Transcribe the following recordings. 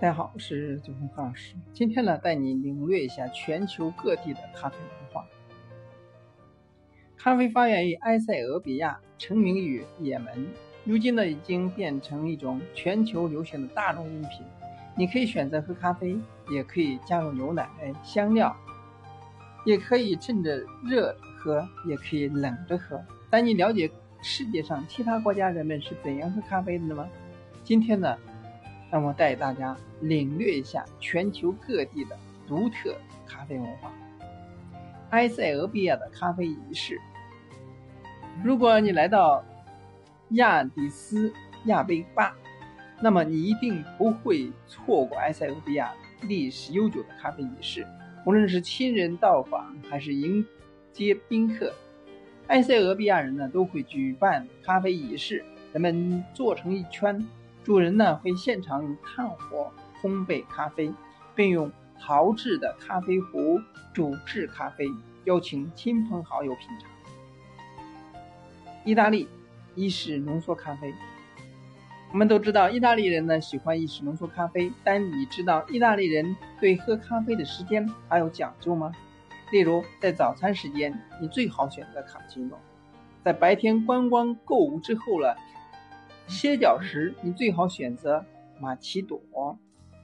大家好，我是九峰何老师。今天呢，带你领略一下全球各地的咖啡文化。咖啡发源于埃塞俄比亚，成名于也门，如今呢，已经变成一种全球流行的大众饮品。你可以选择喝咖啡，也可以加入牛奶、香料，也可以趁着热喝，也可以冷着喝。但你了解世界上其他国家人们是怎样喝咖啡的吗？今天呢？那么带大家领略一下全球各地的独特咖啡文化。埃塞俄比亚的咖啡仪式。如果你来到亚的斯亚贝巴，那么你一定不会错过埃塞俄比亚历史悠久的咖啡仪式。无论是亲人到访，还是迎接宾客，埃塞俄比亚人呢都会举办咖啡仪式。人们坐成一圈。主人呢会现场用炭火烘焙咖啡，并用陶制的咖啡壶煮制咖啡，邀请亲朋好友品尝。意大利意式浓缩咖啡，我们都知道意大利人呢喜欢意式浓缩咖啡，但你知道意大利人对喝咖啡的时间还有讲究吗？例如，在早餐时间，你最好选择卡布奇诺；在白天观光购物之后了。歇脚时，你最好选择玛奇朵；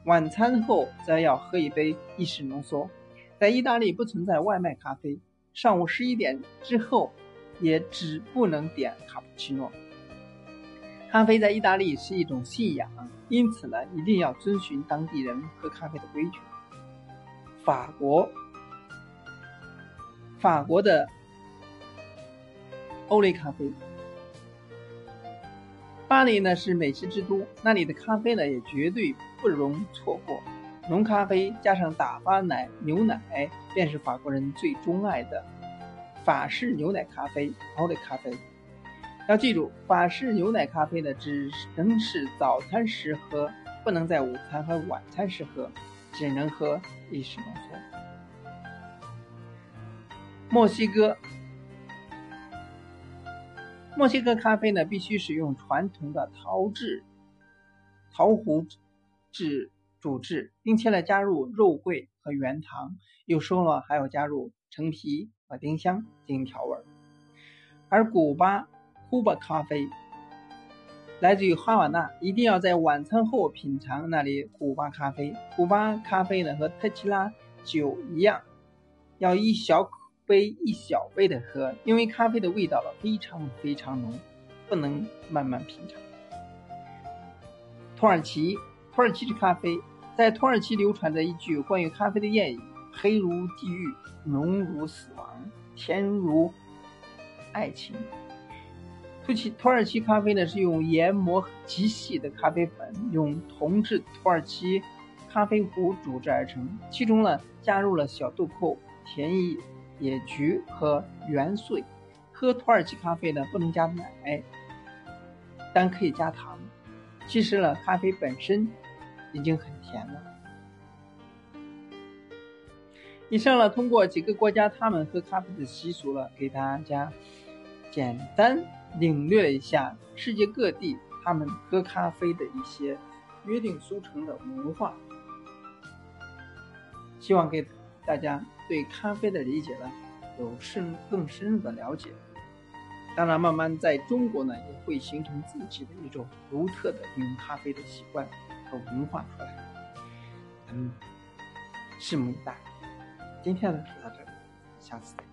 晚餐后则要喝一杯意式浓缩。在意大利不存在外卖咖啡，上午十一点之后也只不能点卡布奇诺。咖啡在意大利是一种信仰，因此呢，一定要遵循当地人喝咖啡的规矩。法国，法国的欧蕾咖啡。巴黎呢是美食之都，那里的咖啡呢也绝对不容错过。浓咖啡加上打发奶牛奶，便是法国人最钟爱的法式牛奶咖啡——奥利咖啡。要记住，法式牛奶咖啡呢只能是早餐时喝，不能在午餐和晚餐时喝，只能喝意式浓缩。墨西哥。墨西哥咖啡呢，必须使用传统的陶制陶壶制煮制，并且呢加入肉桂和原糖，有时候呢还要加入橙皮和丁香进行调味。而古巴库巴咖啡来自于哈瓦那，一定要在晚餐后品尝那里古巴咖啡。古巴咖啡呢和特奇拉酒一样，要一小口。杯一小杯的喝，因为咖啡的味道了非常非常浓，不能慢慢品尝。土耳其，土耳其的咖啡，在土耳其流传着一句关于咖啡的谚语：黑如地狱，浓如死亡，甜如爱情。土耳其土耳其咖啡呢是用研磨极细的咖啡粉，用铜制土耳其咖啡壶煮制而成，其中呢加入了小豆蔻、甜叶。野菊和元穗，喝土耳其咖啡呢不能加奶，但可以加糖。其实呢，咖啡本身已经很甜了。以上呢，通过几个国家他们喝咖啡的习俗了，给大家简单领略一下世界各地他们喝咖啡的一些约定俗成的文化。希望给大家。对咖啡的理解呢，有深更深入的了解。当然，慢慢在中国呢，也会形成自己的一种独特的饮用咖啡的习惯和文化出来。嗯，拭目以待。今天呢，就到这里，下次见。